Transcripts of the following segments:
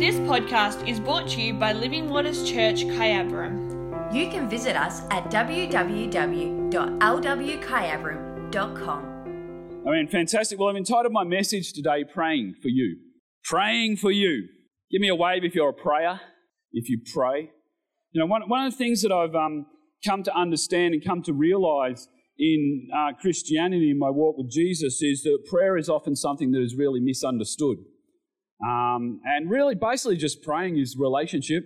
This podcast is brought to you by Living Waters Church, Kyabram. You can visit us at www.lwkyabram.com. I mean, fantastic. Well, I've entitled my message today, Praying for You. Praying for you. Give me a wave if you're a prayer, if you pray. You know, one, one of the things that I've um, come to understand and come to realize in uh, Christianity, in my walk with Jesus, is that prayer is often something that is really misunderstood. Um, and really, basically, just praying is relationship.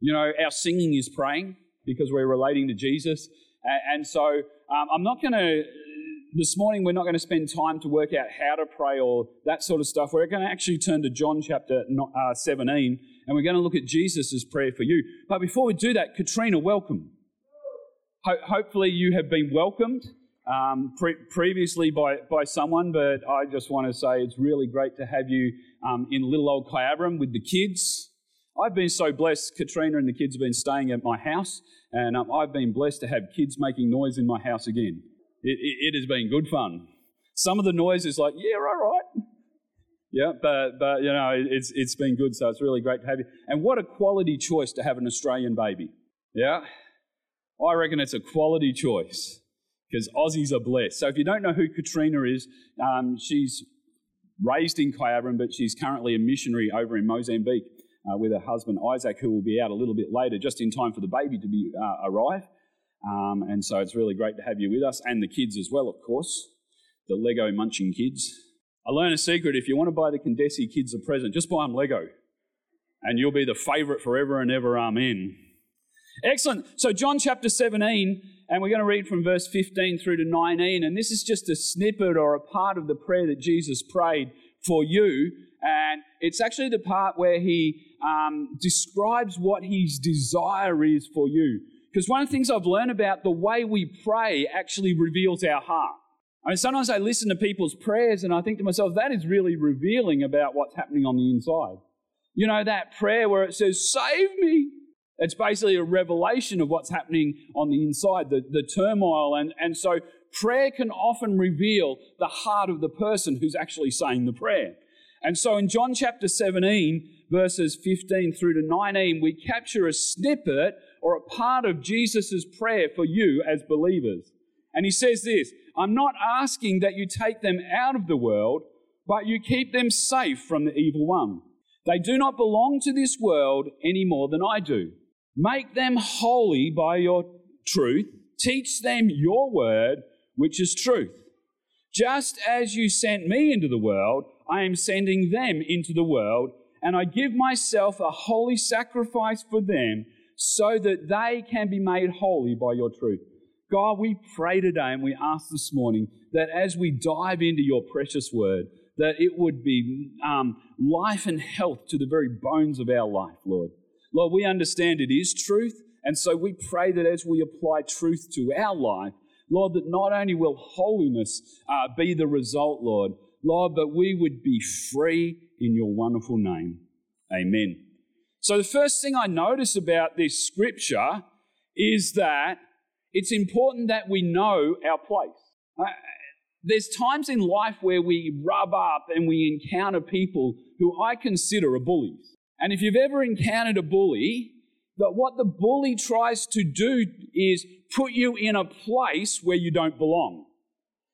You know, our singing is praying because we're relating to Jesus. And, so um, I'm not going to, this morning, we're not going to spend time to work out how to pray or that sort of stuff. We're going to actually turn to John chapter uh, 17 and we're going to look at Jesus' prayer for you. But before we do that, Katrina, welcome. Ho- hopefully, you have been welcomed um, pre- previously by, by someone, but I just want to say it's really great to have you um, in little old Kyabram with the kids. I've been so blessed. Katrina and the kids have been staying at my house, and um, I've been blessed to have kids making noise in my house again. It, it, it, has been good fun. Some of the noise is like, yeah, all right. Yeah, but, but you know, it's, it's been good, so it's really great to have you. And what a quality choice to have an Australian baby. Yeah? I reckon it's a quality choice because Aussies are blessed. So if you don't know who Katrina is, um, she's raised in Kyabram, but she's currently a missionary over in Mozambique uh, with her husband Isaac, who will be out a little bit later, just in time for the baby to be uh, arrive. Um, and so it's really great to have you with us, and the kids as well, of course, the Lego munching kids. I learned a secret: if you want to buy the Condesi kids a present, just buy them Lego, and you'll be the favourite forever and ever. Amen. Excellent. So John chapter 17 and we're going to read from verse 15 through to 19. And this is just a snippet or a part of the prayer that Jesus prayed for you. And it's actually the part where he um, describes what his desire is for you. Because one of the things I've learned about the way we pray actually reveals our heart. I mean, sometimes I listen to people's prayers and I think to myself, that is really revealing about what's happening on the inside. You know, that prayer where it says, Save me. It's basically a revelation of what's happening on the inside, the, the turmoil. And, and so prayer can often reveal the heart of the person who's actually saying the prayer. And so in John chapter 17, verses 15 through to 19, we capture a snippet or a part of Jesus' prayer for you as believers. And he says this I'm not asking that you take them out of the world, but you keep them safe from the evil one. They do not belong to this world any more than I do. Make them holy by your truth. Teach them your word, which is truth. Just as you sent me into the world, I am sending them into the world, and I give myself a holy sacrifice for them so that they can be made holy by your truth. God, we pray today and we ask this morning that as we dive into your precious word, that it would be um, life and health to the very bones of our life, Lord. Lord, we understand it is truth, and so we pray that as we apply truth to our life, Lord, that not only will holiness uh, be the result, Lord, Lord, but we would be free in your wonderful name. Amen. So, the first thing I notice about this scripture is that it's important that we know our place. Uh, there's times in life where we rub up and we encounter people who I consider are bullies. And if you've ever encountered a bully, that what the bully tries to do is put you in a place where you don't belong.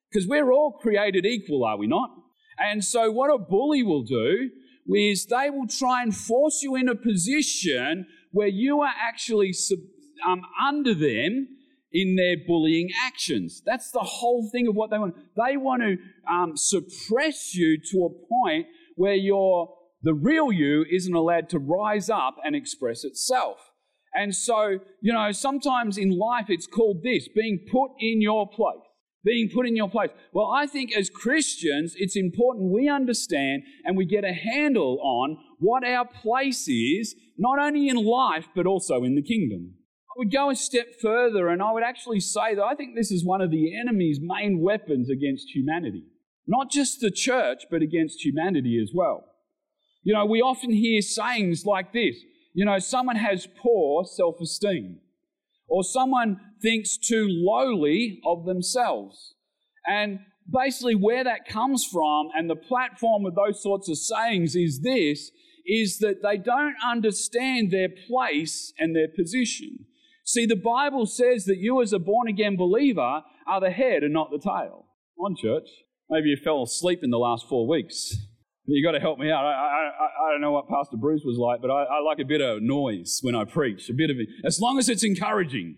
Because we're all created equal, are we not? And so, what a bully will do is they will try and force you in a position where you are actually um, under them in their bullying actions. That's the whole thing of what they want. They want to um, suppress you to a point where you're the real you isn't allowed to rise up and express itself. And so, you know, sometimes in life it's called this being put in your place. Being put in your place. Well, I think as Christians, it's important we understand and we get a handle on what our place is, not only in life, but also in the kingdom. I would go a step further and I would actually say that I think this is one of the enemy's main weapons against humanity. Not just the church, but against humanity as well. You know, we often hear sayings like this you know, someone has poor self esteem, or someone thinks too lowly of themselves. And basically, where that comes from and the platform of those sorts of sayings is this is that they don't understand their place and their position. See, the Bible says that you, as a born again believer, are the head and not the tail. On church. Maybe you fell asleep in the last four weeks. You got to help me out. I, I, I don't know what Pastor Bruce was like, but I, I like a bit of noise when I preach. A bit of it, as long as it's encouraging,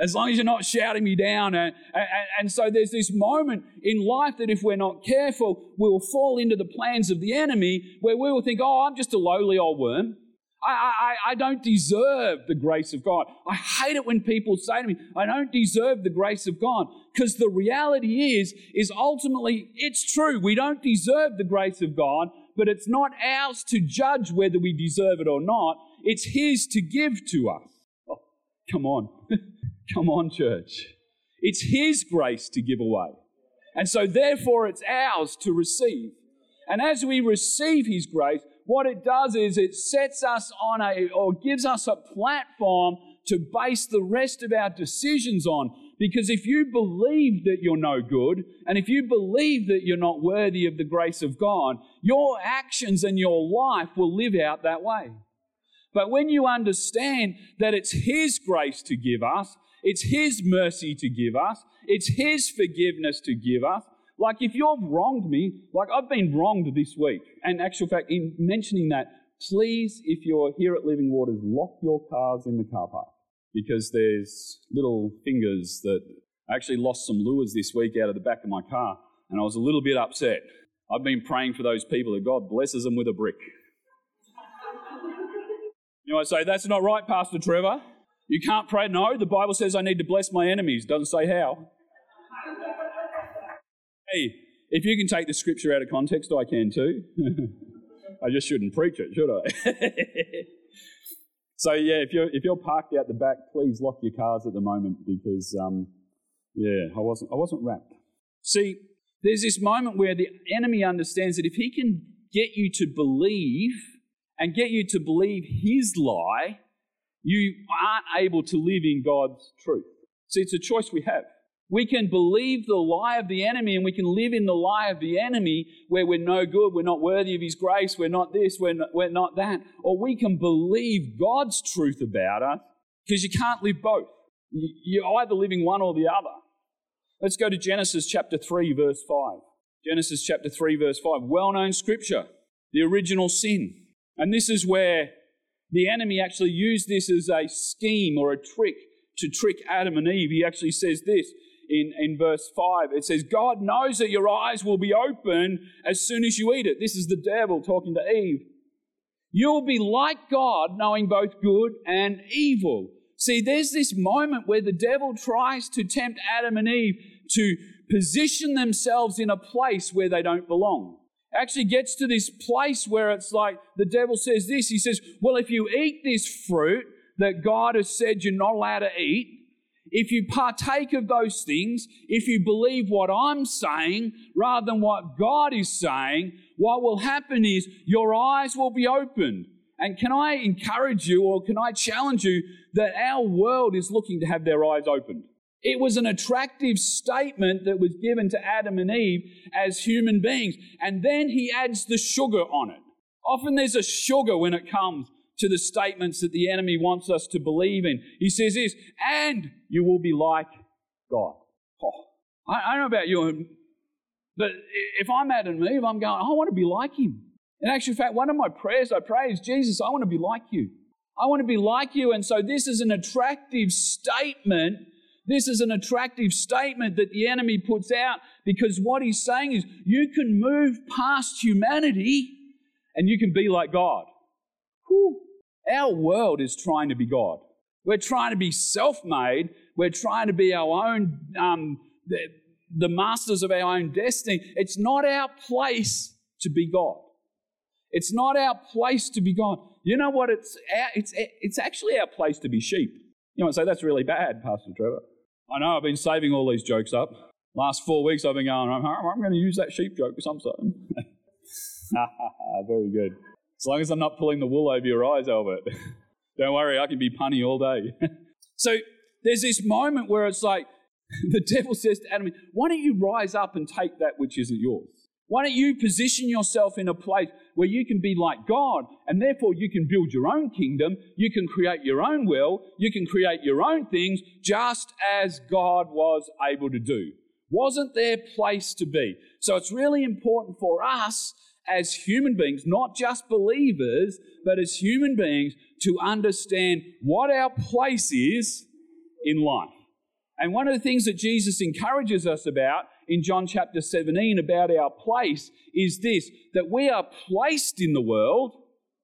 as long as you're not shouting me down. And, and, and so there's this moment in life that if we're not careful, we'll fall into the plans of the enemy where we will think, "Oh, I'm just a lowly old worm." I, I, I don't deserve the grace of God. I hate it when people say to me, I don't deserve the grace of God. Because the reality is, is ultimately it's true. We don't deserve the grace of God, but it's not ours to judge whether we deserve it or not. It's His to give to us. Oh, come on. come on, church. It's His grace to give away. And so therefore it's ours to receive. And as we receive His grace, what it does is it sets us on a, or gives us a platform to base the rest of our decisions on. Because if you believe that you're no good, and if you believe that you're not worthy of the grace of God, your actions and your life will live out that way. But when you understand that it's His grace to give us, it's His mercy to give us, it's His forgiveness to give us, like if you've wronged me, like I've been wronged this week, and actual fact, in mentioning that, please, if you're here at Living Waters, lock your cars in the car park because there's little fingers that I actually lost some lures this week out of the back of my car, and I was a little bit upset. I've been praying for those people that God blesses them with a brick. you know, I say, that's not right, Pastor Trevor. You can't pray. No, the Bible says I need to bless my enemies. Doesn't say how. Hey, if you can take the scripture out of context, I can too. I just shouldn't preach it, should I? so yeah, if you're if you're parked out the back, please lock your cars at the moment because um, yeah, I wasn't I wasn't wrapped. See, there's this moment where the enemy understands that if he can get you to believe and get you to believe his lie, you aren't able to live in God's truth. See, it's a choice we have. We can believe the lie of the enemy and we can live in the lie of the enemy where we're no good, we're not worthy of his grace, we're not this, we're not, we're not that. Or we can believe God's truth about us because you can't live both. You're either living one or the other. Let's go to Genesis chapter 3, verse 5. Genesis chapter 3, verse 5. Well known scripture, the original sin. And this is where the enemy actually used this as a scheme or a trick to trick Adam and Eve. He actually says this in, in verse 5. It says, God knows that your eyes will be open as soon as you eat it. This is the devil talking to Eve. You'll be like God, knowing both good and evil. See, there's this moment where the devil tries to tempt Adam and Eve to position themselves in a place where they don't belong. Actually gets to this place where it's like the devil says this. He says, Well, if you eat this fruit that God has said you're not allowed to eat, if you partake of those things, if you believe what I'm saying rather than what God is saying, what will happen is your eyes will be opened. And can I encourage you or can I challenge you that our world is looking to have their eyes opened? It was an attractive statement that was given to Adam and Eve as human beings. And then he adds the sugar on it. Often there's a sugar when it comes to the statements that the enemy wants us to believe in. He says this, and you will be like God. Oh, I, I don't know about you, um, but if I'm Adam and Eve, I'm going, I want to be like him. In actual fact, one of my prayers I pray is, Jesus, I want to be like you. I want to be like you. And so this is an attractive statement. This is an attractive statement that the enemy puts out because what he's saying is you can move past humanity and you can be like God. Whew. Our world is trying to be God. We're trying to be self made. We're trying to be our own, um, the, the masters of our own destiny. It's not our place to be God. It's not our place to be God. You know what? It's, our, it's, it's actually our place to be sheep. You might say, that's really bad, Pastor Trevor. I know I've been saving all these jokes up. Last four weeks I've been going, I'm, I'm going to use that sheep joke for some time. Very good. As long as I'm not pulling the wool over your eyes, Albert. Don't worry, I can be punny all day. so there's this moment where it's like the devil says to Adam, Why don't you rise up and take that which isn't yours? Why don't you position yourself in a place where you can be like God and therefore you can build your own kingdom, you can create your own will, you can create your own things just as God was able to do? Wasn't their place to be? So it's really important for us as human beings, not just believers, but as human beings, to understand what our place is in life. And one of the things that Jesus encourages us about in John chapter 17 about our place is this that we are placed in the world,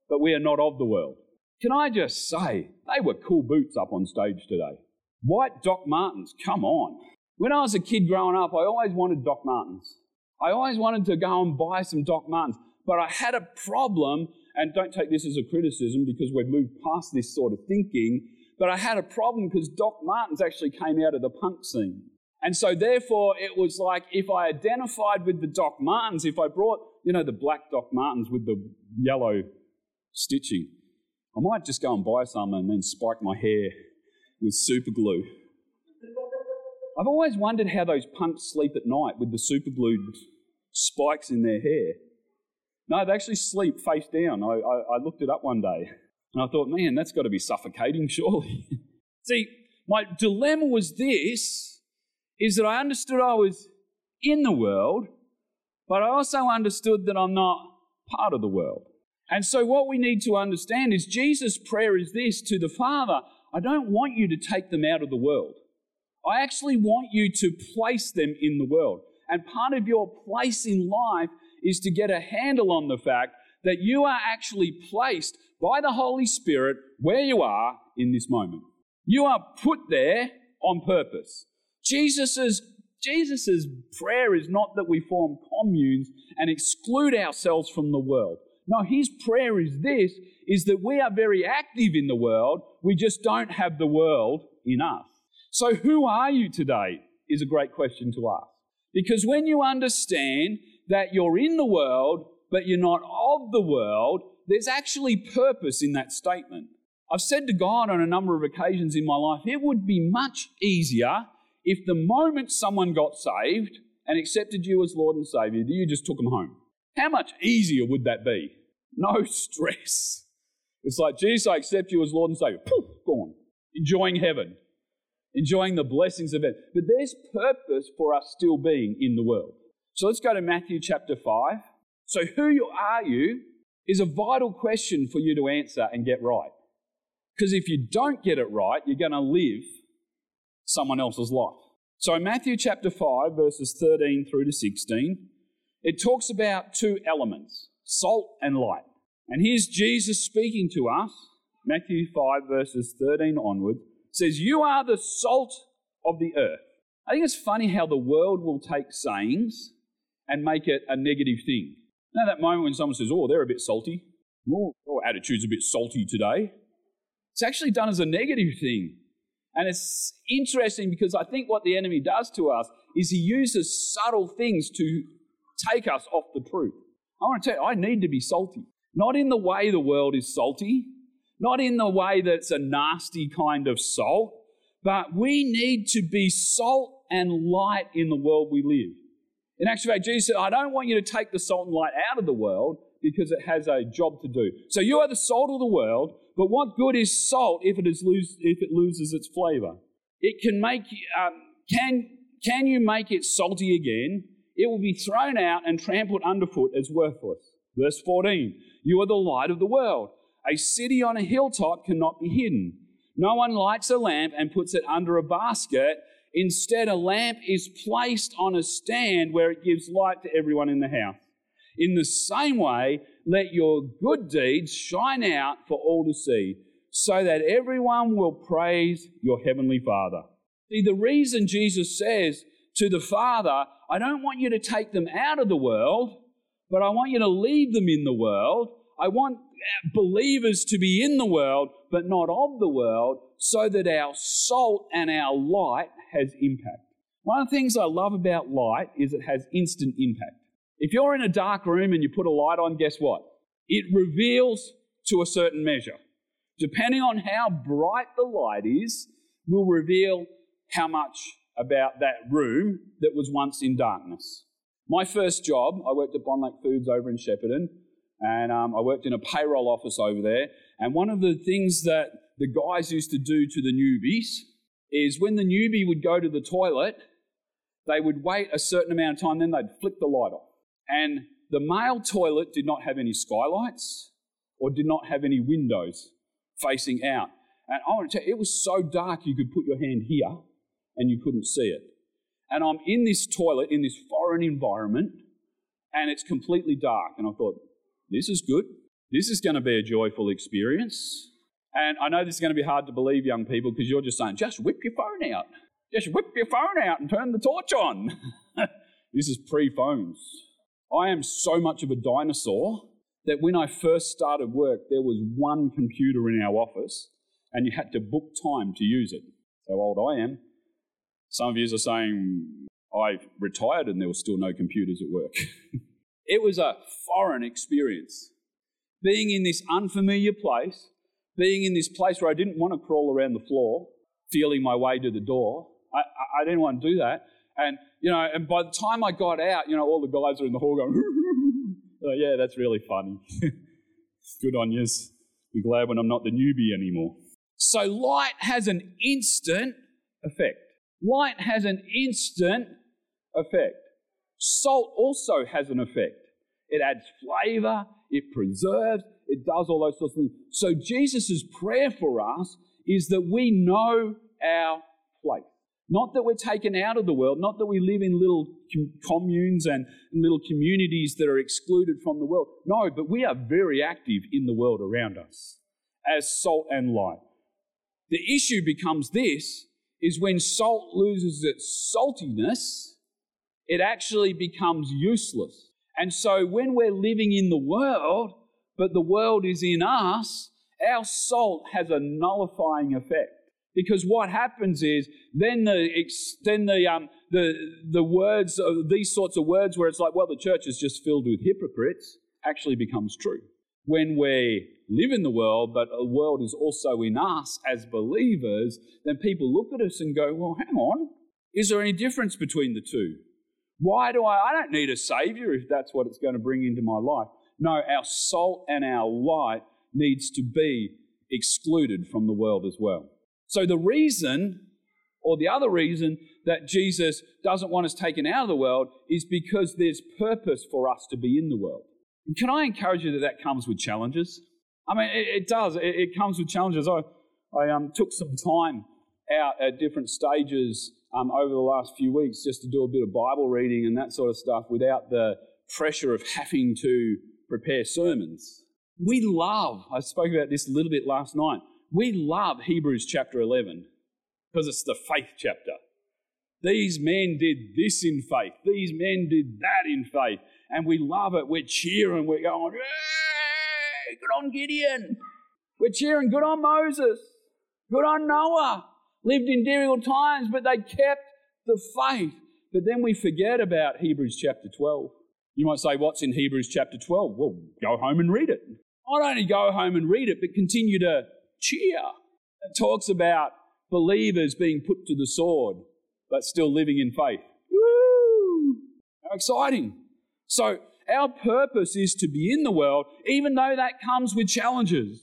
but we are not of the world. Can I just say, they were cool boots up on stage today. White Doc Martens, come on. When I was a kid growing up, I always wanted Doc Martens. I always wanted to go and buy some Doc Martens, but I had a problem, and don't take this as a criticism because we've moved past this sort of thinking, but I had a problem because Doc Martens actually came out of the punk scene. And so, therefore, it was like if I identified with the Doc Martens, if I brought, you know, the black Doc Martens with the yellow stitching, I might just go and buy some and then spike my hair with super glue. I've always wondered how those punks sleep at night with the super glued spikes in their hair. No, they actually sleep face down. I, I, I looked it up one day and I thought, man, that's got to be suffocating, surely. See, my dilemma was this is that I understood I was in the world, but I also understood that I'm not part of the world. And so, what we need to understand is Jesus' prayer is this to the Father I don't want you to take them out of the world. I actually want you to place them in the world. And part of your place in life is to get a handle on the fact that you are actually placed by the Holy Spirit where you are in this moment. You are put there on purpose. Jesus's Jesus's prayer is not that we form communes and exclude ourselves from the world. No, his prayer is this is that we are very active in the world, we just don't have the world in us. So who are you today is a great question to ask. Because when you understand that you're in the world but you're not of the world, there's actually purpose in that statement. I've said to God on a number of occasions in my life, it would be much easier if the moment someone got saved and accepted you as Lord and Savior, you just took them home. How much easier would that be? No stress. It's like, Jesus, I accept you as Lord and Savior. Poof, gone. Enjoying heaven. Enjoying the blessings of it. But there's purpose for us still being in the world. So let's go to Matthew chapter 5. So, who are you is a vital question for you to answer and get right. Because if you don't get it right, you're going to live someone else's life. So in Matthew chapter 5, verses 13 through to 16, it talks about two elements salt and light. And here's Jesus speaking to us, Matthew 5, verses 13 onward, says, You are the salt of the earth. I think it's funny how the world will take sayings and make it a negative thing. Now, that moment when someone says, Oh, they're a bit salty, oh, oh attitude's a bit salty today, it's actually done as a negative thing. And it's interesting because I think what the enemy does to us is he uses subtle things to take us off the truth. I want to tell you, I need to be salty. Not in the way the world is salty, not in the way that it's a nasty kind of salt, but we need to be salt and light in the world we live. In actual fact, Jesus said, I don't want you to take the salt and light out of the world because it has a job to do. So you are the salt of the world, but what good is salt if it, is lose, if it loses its flavor? It can make, um, can, can you make it salty again? It will be thrown out and trampled underfoot as worthless. Verse 14 You are the light of the world. A city on a hilltop cannot be hidden. No one lights a lamp and puts it under a basket. Instead, a lamp is placed on a stand where it gives light to everyone in the house. In the same way, let your good deeds shine out for all to see, so that everyone will praise your heavenly Father. See, the reason Jesus says to the Father, I don't want you to take them out of the world, but I want you to leave them in the world. I want believers to be in the world, but not of the world, so that our salt and our light has impact. One of the things I love about light is it has instant impact. If you're in a dark room and you put a light on, guess what? It reveals to a certain measure. Depending on how bright the light is, will reveal how much about that room that was once in darkness. My first job, I worked at Bonlac Foods over in Shepparton, and um, I worked in a payroll office over there. And one of the things that the guys used to do to the newbies is when the newbie would go to the toilet, they would wait a certain amount of time, then they'd flick the light off. And the male toilet did not have any skylights or did not have any windows facing out. And I want to tell you, it was so dark you could put your hand here and you couldn't see it. And I'm in this toilet in this foreign environment and it's completely dark. And I thought, this is good. This is going to be a joyful experience. And I know this is going to be hard to believe, young people, because you're just saying, just whip your phone out. Just whip your phone out and turn the torch on. this is pre phones. I am so much of a dinosaur that when I first started work, there was one computer in our office and you had to book time to use it. How old I am. Some of you are saying, I retired and there were still no computers at work. it was a foreign experience. Being in this unfamiliar place, being in this place where I didn't want to crawl around the floor, feeling my way to the door. I, I, I didn't want to do that. And, you know, and by the time I got out, you know, all the guys are in the hall going, oh, yeah, that's really funny. Good on you. Be glad when I'm not the newbie anymore. So light has an instant effect. Light has an instant effect. Salt also has an effect. It adds flavor, it preserves, it does all those sorts of things. So Jesus' prayer for us is that we know our place. Not that we're taken out of the world, not that we live in little communes and little communities that are excluded from the world. No, but we are very active in the world around us as salt and light. The issue becomes this is when salt loses its saltiness, it actually becomes useless. And so when we're living in the world, but the world is in us, our salt has a nullifying effect. Because what happens is then the then the um, the the words of these sorts of words where it's like, well, the church is just filled with hypocrites, actually becomes true. When we live in the world, but the world is also in us as believers, then people look at us and go, well, hang on, is there any difference between the two? Why do I? I don't need a savior if that's what it's going to bring into my life. No, our salt and our light needs to be excluded from the world as well. So the reason, or the other reason, that Jesus doesn't want us taken out of the world is because there's purpose for us to be in the world. And can I encourage you that that comes with challenges? I mean, it, it does. It, it, comes with challenges. I, I um, took some time out at different stages um, over the last few weeks just to do a bit of Bible reading and that sort of stuff without the pressure of having to prepare sermons. We love, I spoke about this a little bit last night, we love Hebrews chapter 11 because it's the faith chapter. These men did this in faith. These men did that in faith. And we love it. We're cheering. We're going, hey, good on Gideon. We're cheering, good on Moses. Good on Noah. Lived in difficult times, but they kept the faith. But then we forget about Hebrews chapter 12. You might say, what's in Hebrews chapter 12? Well, go home and read it. Not only go home and read it, but continue to cheer. It talks about believers being put to the sword, but still living in faith. Woo! How exciting. So, our purpose is to be in the world, even though that comes with challenges.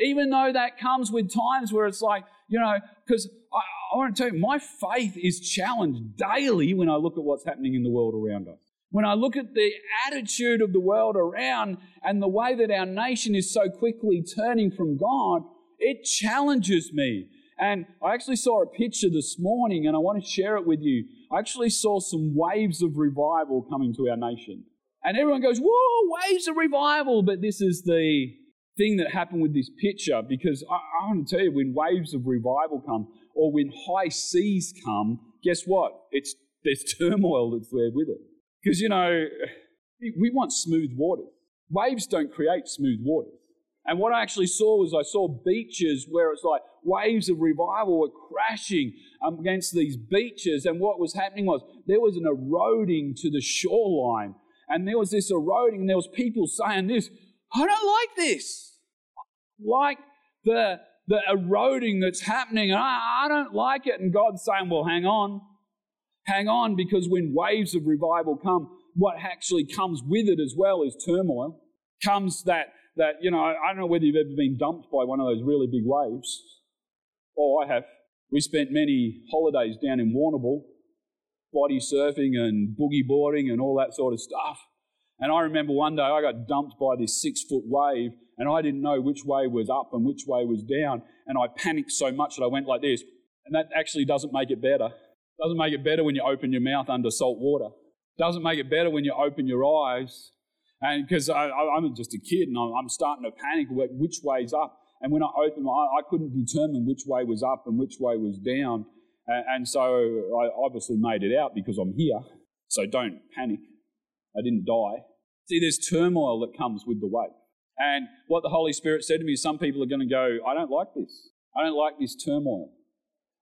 Even though that comes with times where it's like, you know, because I, I want to tell you, my faith is challenged daily when I look at what's happening in the world around us. When I look at the attitude of the world around and the way that our nation is so quickly turning from God, it challenges me. And I actually saw a picture this morning and I want to share it with you. I actually saw some waves of revival coming to our nation. And everyone goes, Whoa, waves of revival. But this is the thing that happened with this picture because I, I want to tell you, when waves of revival come or when high seas come, guess what? It's, there's turmoil that's there with it. Because, you know, we want smooth water. Waves don't create smooth water. And what I actually saw was I saw beaches where it's like waves of revival were crashing against these beaches. And what was happening was there was an eroding to the shoreline. And there was this eroding, and there was people saying this, I don't like this. Like the, the eroding that's happening, and I, I don't like it. And God's saying, Well, hang on. Hang on, because when waves of revival come, what actually comes with it as well is turmoil. Comes that, that, you know, I don't know whether you've ever been dumped by one of those really big waves. Oh, I have. We spent many holidays down in Warrnambool, body surfing and boogie boarding and all that sort of stuff. And I remember one day I got dumped by this six foot wave and I didn't know which way was up and which way was down. And I panicked so much that I went like this. And that actually doesn't make it better. Doesn't make it better when you open your mouth under salt water. Doesn't make it better when you open your eyes. And because I'm just a kid and I'm starting to panic which way's up. And when I opened my eye, I couldn't determine which way was up and which way was down. And so I obviously made it out because I'm here. So don't panic. I didn't die. See, there's turmoil that comes with the wave. And what the Holy Spirit said to me is some people are going to go, I don't like this. I don't like this turmoil.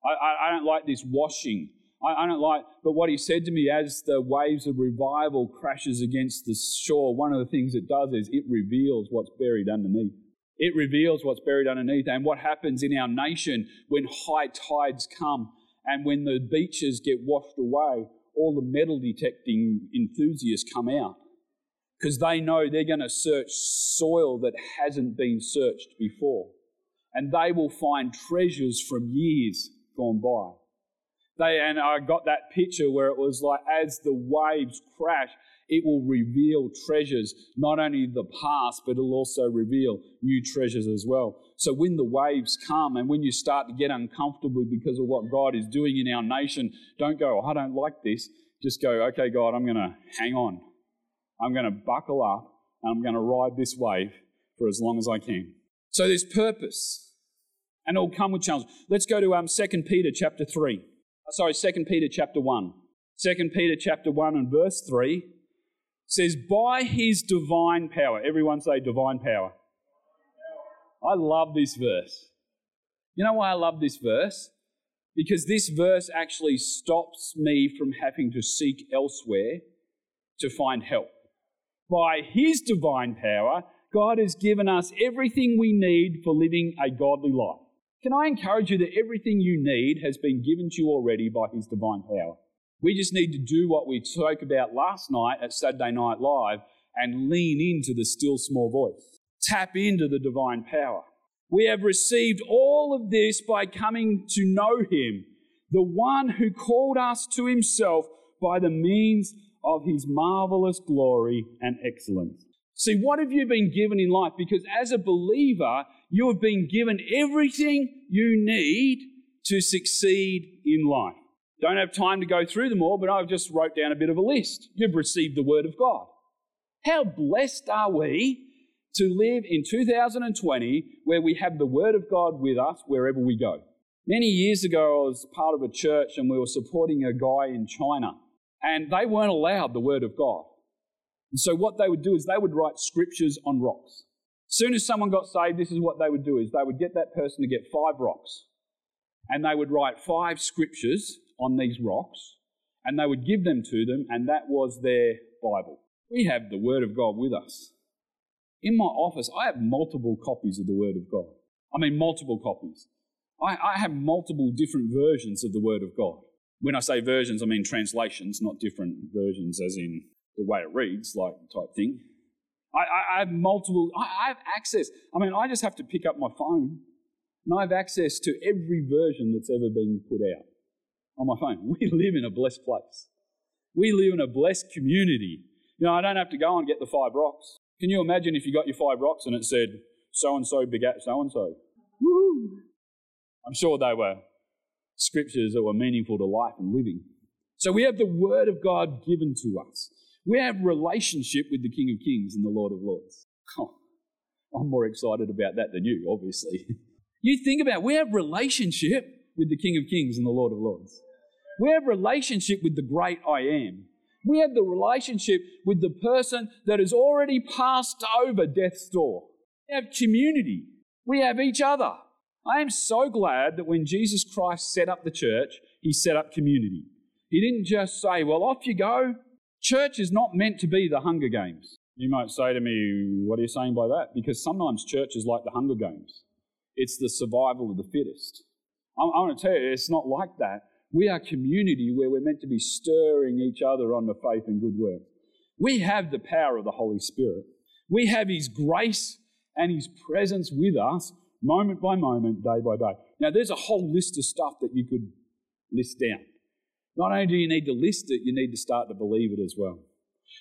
I, I, I don't like this washing. I, I, don't like, but what he said to me as the waves of revival crashes against the shore, one of the things it does is it reveals what's buried underneath. It reveals what's buried underneath and what happens in our nation when high tides come and when the beaches get washed away, all the metal detecting enthusiasts come out because they know they're going to search soil that hasn't been searched before. And they will find treasures from years gone by. They, and I got that picture where it was like as the waves crash, it will reveal treasures, not only the past, but it'll also reveal new treasures as well. So when the waves come and when you start to get uncomfortable because of what God is doing in our nation, don't go, oh, I don't like this. Just go, okay, God, I'm going to hang on. I'm going to buckle up and I'm going to ride this wave for as long as I can. So there's purpose and it'll come with challenge. Let's go to um, 2 Peter chapter 3. Uh, sorry, 2 Peter chapter 1. 2 Peter chapter 1 and verse 3 says, By his divine power. Everyone say divine power. I love this verse. You know why I love this verse? Because this verse actually stops me from having to seek elsewhere to find help. By His divine power, God has given us everything we need for living a godly life. Can I encourage you that everything you need has been given to you already by His divine power? We just need to do what we spoke about last night at Saturday Night Live and lean into the still small voice. Tap into the divine power. We have received all of this by coming to know Him, the one who called us to Himself by the means of his marvelous glory and excellence. See, what have you been given in life? Because as a believer, you have been given everything you need to succeed in life. Don't have time to go through them all, but I've just wrote down a bit of a list. You've received the Word of God. How blessed are we to live in 2020 where we have the Word of God with us wherever we go? Many years ago, I was part of a church and we were supporting a guy in China and they weren't allowed the Word of God. And so what they would do is they would write scriptures on rocks. As soon as someone got saved, this is what they would do is they would get that person to get five rocks. And they would write five scriptures on these rocks, and they would give them to them, and that was their Bible. We have the Word of God with us. In my office, I have multiple copies of the Word of God. I mean, multiple copies. I, I have multiple different versions of the Word of God. When I say versions, I mean translations, not different versions as in the way it reads, like type thing. I, I have multiple, I, I have access. I mean, I just have to pick up my phone and I have access to every version that's ever been put out on my phone. We live in a blessed place. We live in a blessed community. You know, I don't have to go and get the five rocks. Can you imagine if you got your five rocks and it said, so and so begat so and so? I'm sure they were scriptures that were meaningful to life and living. So we have the Word of God given to us. We have relationship with the King of Kings and the Lord of Lords. Oh, I'm more excited about that than you, obviously. you think about it, we have relationship with the King of Kings and the Lord of Lords. We have relationship with the great I am. We have the relationship with the person that has already passed over death's door. We have community. We have each other. I am so glad that when Jesus Christ set up the church, he set up community. He didn't just say, well, off you go. Church is not meant to be the Hunger Games. You might say to me, what are you saying by that? Because sometimes church is like the Hunger Games. It's the survival of the fittest. I'm, I'm going to tell you, it's not like that. We are community where we're meant to be stirring each other on the faith and good work. We have the power of the Holy Spirit. We have His grace and His presence with us moment by moment, day by day. Now, there's a whole list of stuff that you could list down. Not only do you need to list it, you need to start to believe it as well.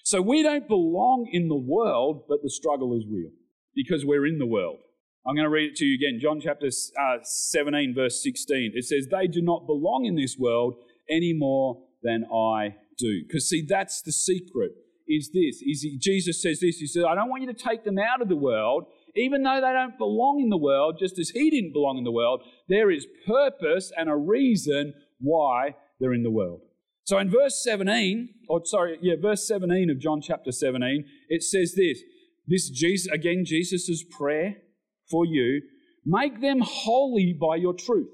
So we don't belong in the world, but the struggle is real because we're in the world. I'm going to read it to you again. John chapter uh, 17, verse 16. It says, They do not belong in this world any more than I do. Because, see, that's the secret is this. Is he, Jesus says this. He says, I don't want you to take them out of the world, even though they don't belong in the world, just as he didn't belong in the world. There is purpose and a reason why they're in the world. So in verse 17, or sorry, yeah, verse 17 of John chapter 17, it says this. This Jesus, again, Jesus' prayer for you. Make them holy by your truth.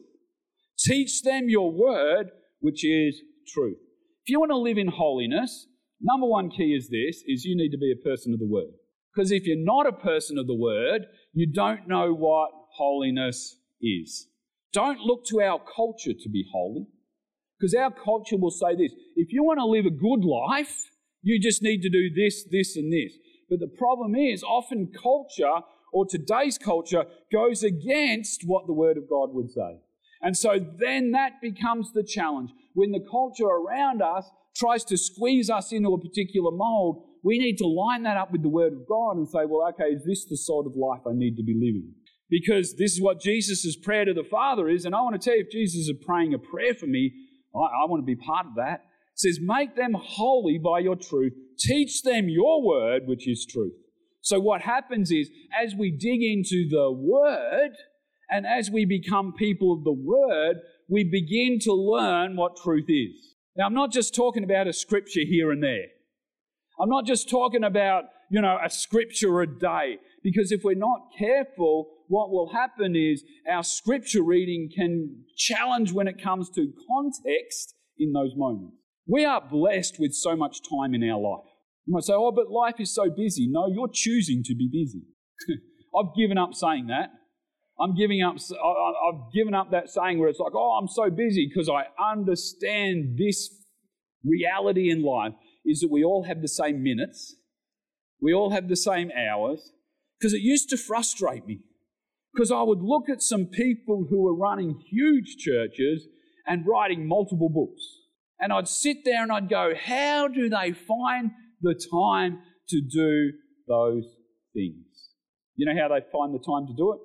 Teach them your word, which is truth. If you want to live in holiness, number one key is this, is you need to be a person of the word. Because if you're not a person of the word, you don't know what holiness is. Don't look to our culture to be holy. Because our culture will say this if you want to live a good life, you just need to do this, this, and this. But the problem is, often culture or today's culture goes against what the Word of God would say. And so then that becomes the challenge. When the culture around us tries to squeeze us into a particular mold, we need to line that up with the Word of God and say, well, okay, is this the sort of life I need to be living? Because this is what Jesus' prayer to the Father is. And I want to tell you, if Jesus is praying a prayer for me, I, I want to be part of that. It says, Make them holy by your truth. Teach them your word, which is truth. So, what happens is, as we dig into the word and as we become people of the word, we begin to learn what truth is. Now, I'm not just talking about a scripture here and there. I'm not just talking about, you know, a scripture a day. Because if we're not careful, what will happen is our scripture reading can challenge when it comes to context in those moments. We are blessed with so much time in our life. You might say, oh, but life is so busy. No, you're choosing to be busy. I've given up saying that. I'm giving up, I've given up that saying where it's like, oh, I'm so busy because I understand this reality in life is that we all have the same minutes, we all have the same hours, because it used to frustrate me. Because I would look at some people who were running huge churches and writing multiple books. And I'd sit there and I'd go, how do they find the time to do those things? You know how they find the time to do it?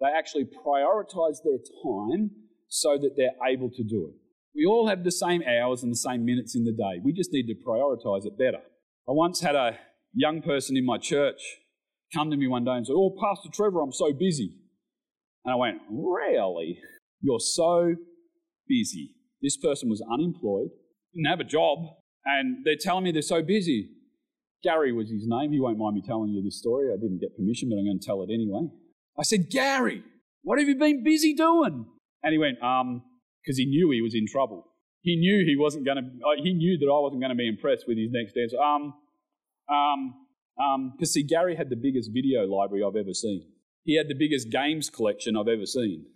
They actually prioritize their time so that they're able to do it. We all have the same hours and the same minutes in the day. We just need to prioritize it better. I once had a young person in my church come to me one day and said, Oh, Pastor Trevor, I'm so busy. And I went, Really? You're so busy. This person was unemployed, didn't have a job, and they're telling me they're so busy. Gary was his name. He won't mind me telling you this story. I didn't get permission, but I'm going to tell it anyway. I said, Gary, what have you been busy doing? And he went, um, because he knew he was in trouble. He knew he wasn't going to, he knew that I wasn't going to be impressed with his next answer. Um, um, because, um, see, Gary had the biggest video library I've ever seen. He had the biggest games collection I've ever seen.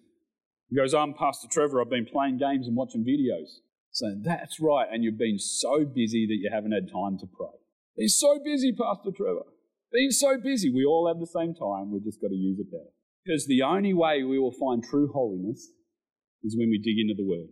He goes, I'm Pastor Trevor. I've been playing games and watching videos. So that's right. And you've been so busy that you haven't had time to pray. Been so busy, Pastor Trevor. Been so busy. We all have the same time. We've just got to use it better. Because the only way we will find true holiness is when we dig into the Word.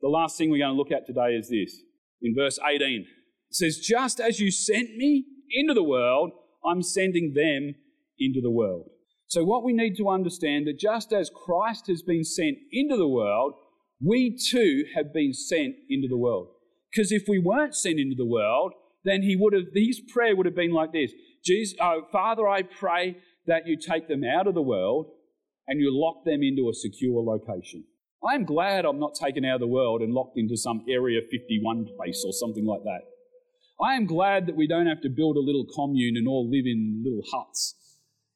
The last thing we're going to look at today is this. In verse 18, it says, Just as you sent me into the world, I'm sending them into the world. So, what we need to understand that just as Christ has been sent into the world, we too have been sent into the world. Because if we weren't sent into the world, then he would have his prayer would have been like this: Jesus, oh, Father, I pray that you take them out of the world and you lock them into a secure location. I am glad I'm not taken out of the world and locked into some Area 51 place or something like that. I am glad that we don't have to build a little commune and all live in little huts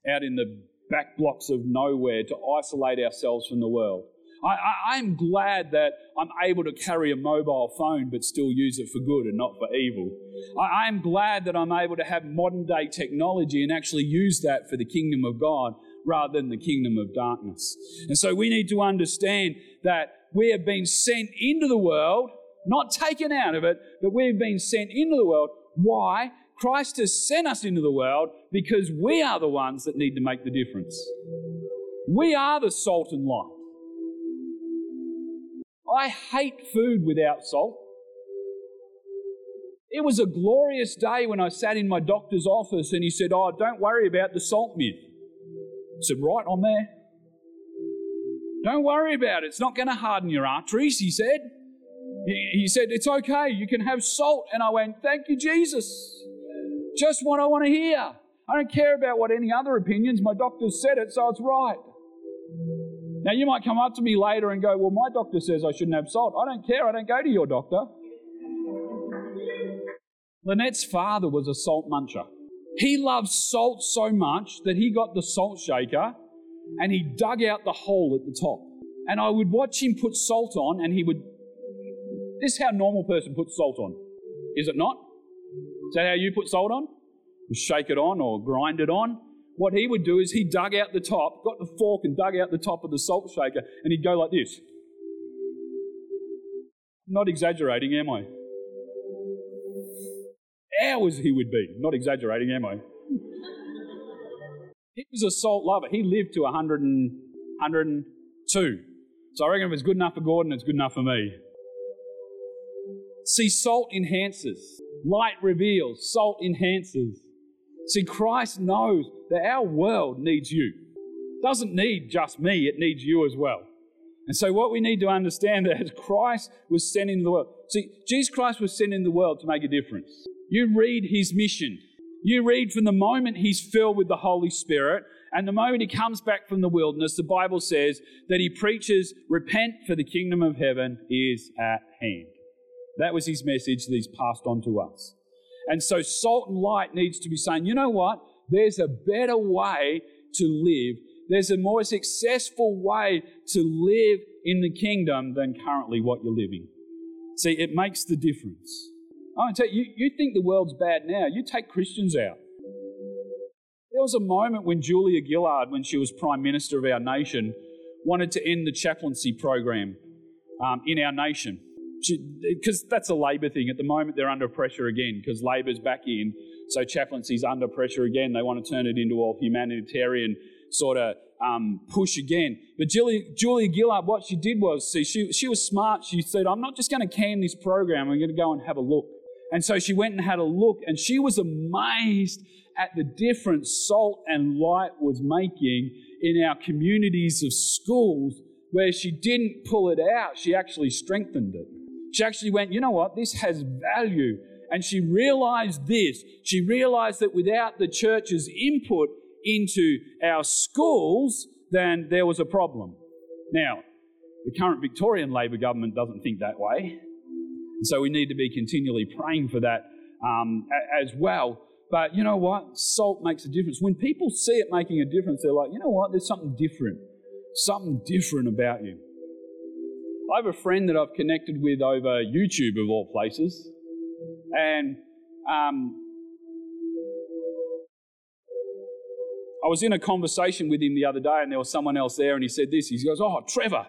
out in the back blocks of nowhere to isolate ourselves from the world. I, am glad that I'm able to carry a mobile phone but still use it for good and not for evil. I, am glad that I'm able to have modern day technology and actually use that for the kingdom of God rather than the kingdom of darkness. And so we need to understand that we have been sent into the world not taken out of it, but we've been sent into the world. Why? Christ has sent us into the world because we are the ones that need to make the difference. We are the salt and light. I hate food without salt. It was a glorious day when I sat in my doctor's office and he said, Oh, don't worry about the salt myth. Said, Right, I'm there. Don't worry about it. It's not going to harden your arteries, he said. He said, It's okay. You can have salt. And I went, Thank you, Jesus. Just what I want to hear. I don't care about what any other opinions. My doctor said it, so it's right. Now, you might come up to me later and go, Well, my doctor says I shouldn't have salt. I don't care. I don't go to your doctor. Lynette's father was a salt muncher. He loved salt so much that he got the salt shaker and he dug out the hole at the top. And I would watch him put salt on and he would. This is how normal person puts salt on, is it not? Is that how you put salt on? You shake it on or grind it on. What he would do is he dug out the top, got the fork and dug out the top of the salt shaker, and he'd go like this. Not exaggerating, am I? Hours he would be. Not exaggerating, am I? he was a salt lover. He lived to 100 and, 102. So I reckon if it's good enough for Gordon, it's good enough for me. See, salt enhances. Light reveals. Salt enhances. See, Christ knows that our world needs you. It doesn't need just me, it needs you as well. And so, what we need to understand that Christ was sent into the world, see, Jesus Christ was sent in the world to make a difference. You read his mission. You read from the moment he's filled with the Holy Spirit and the moment he comes back from the wilderness, the Bible says that he preaches, Repent, for the kingdom of heaven is at hand. That was his message that he's passed on to us. And so, salt and light needs to be saying, you know what? There's a better way to live. There's a more successful way to live in the kingdom than currently what you're living. See, it makes the difference. I tell you, you, you think the world's bad now. You take Christians out. There was a moment when Julia Gillard, when she was Prime Minister of our nation, wanted to end the chaplaincy program um, in our nation because that's a Labor thing. At the moment, they're under pressure again because Labor's back in. So chaplaincy's under pressure again. They want to turn it into a humanitarian sort of um, push again. But Julia, Julia Gillard, what she did was, see, she, she was smart. She said, I'm not just going to can this program, I'm going to go and have a look. And so she went and had a look, and she was amazed at the difference salt and light was making in our communities of schools where she didn't pull it out, she actually strengthened it. She actually went, you know what, this has value. And she realized this. She realized that without the church's input into our schools, then there was a problem. Now, the current Victorian Labor government doesn't think that way. So we need to be continually praying for that um, as well. But you know what? Salt makes a difference. When people see it making a difference, they're like, you know what? There's something different. Something different about you. I have a friend that I've connected with over YouTube, of all places. And um, I was in a conversation with him the other day, and there was someone else there, and he said this. He goes, Oh, Trevor,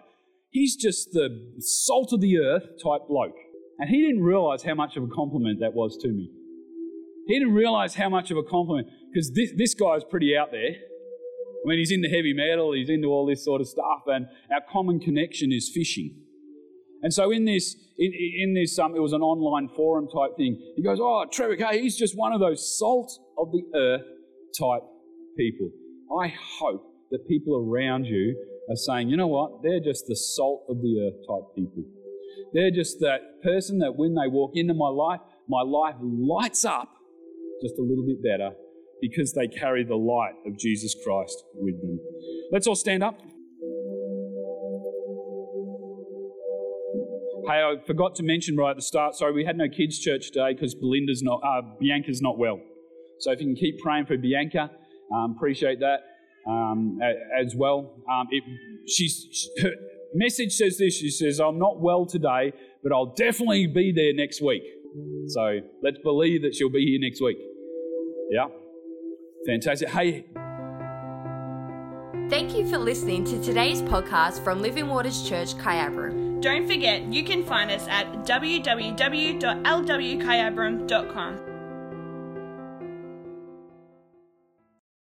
he's just the salt of the earth type bloke. And he didn't realize how much of a compliment that was to me. He didn't realize how much of a compliment, because this, this guy's pretty out there. I mean, he's into heavy metal, he's into all this sort of stuff, and our common connection is fishing. And so in this, in, in this, um, it was an online forum type thing. He goes, "Oh, Trevor Kay, he's just one of those salt of the earth type people." I hope that people around you are saying, "You know what? They're just the salt of the earth type people. They're just that person that when they walk into my life, my life lights up just a little bit better because they carry the light of Jesus Christ with them." Let's all stand up. Hey, I forgot to mention right at the start. Sorry, we had no kids' church today because Belinda's not, uh, Bianca's not well. So if you can keep praying for Bianca, um, appreciate that um, as well. Um, it, she's her message says this. She says, "I'm not well today, but I'll definitely be there next week." So let's believe that she'll be here next week. Yeah, fantastic. Hey. Thank you for listening to today's podcast from Living Waters Church, Kyabram. Don't forget, you can find us at www.lwkyabram.com.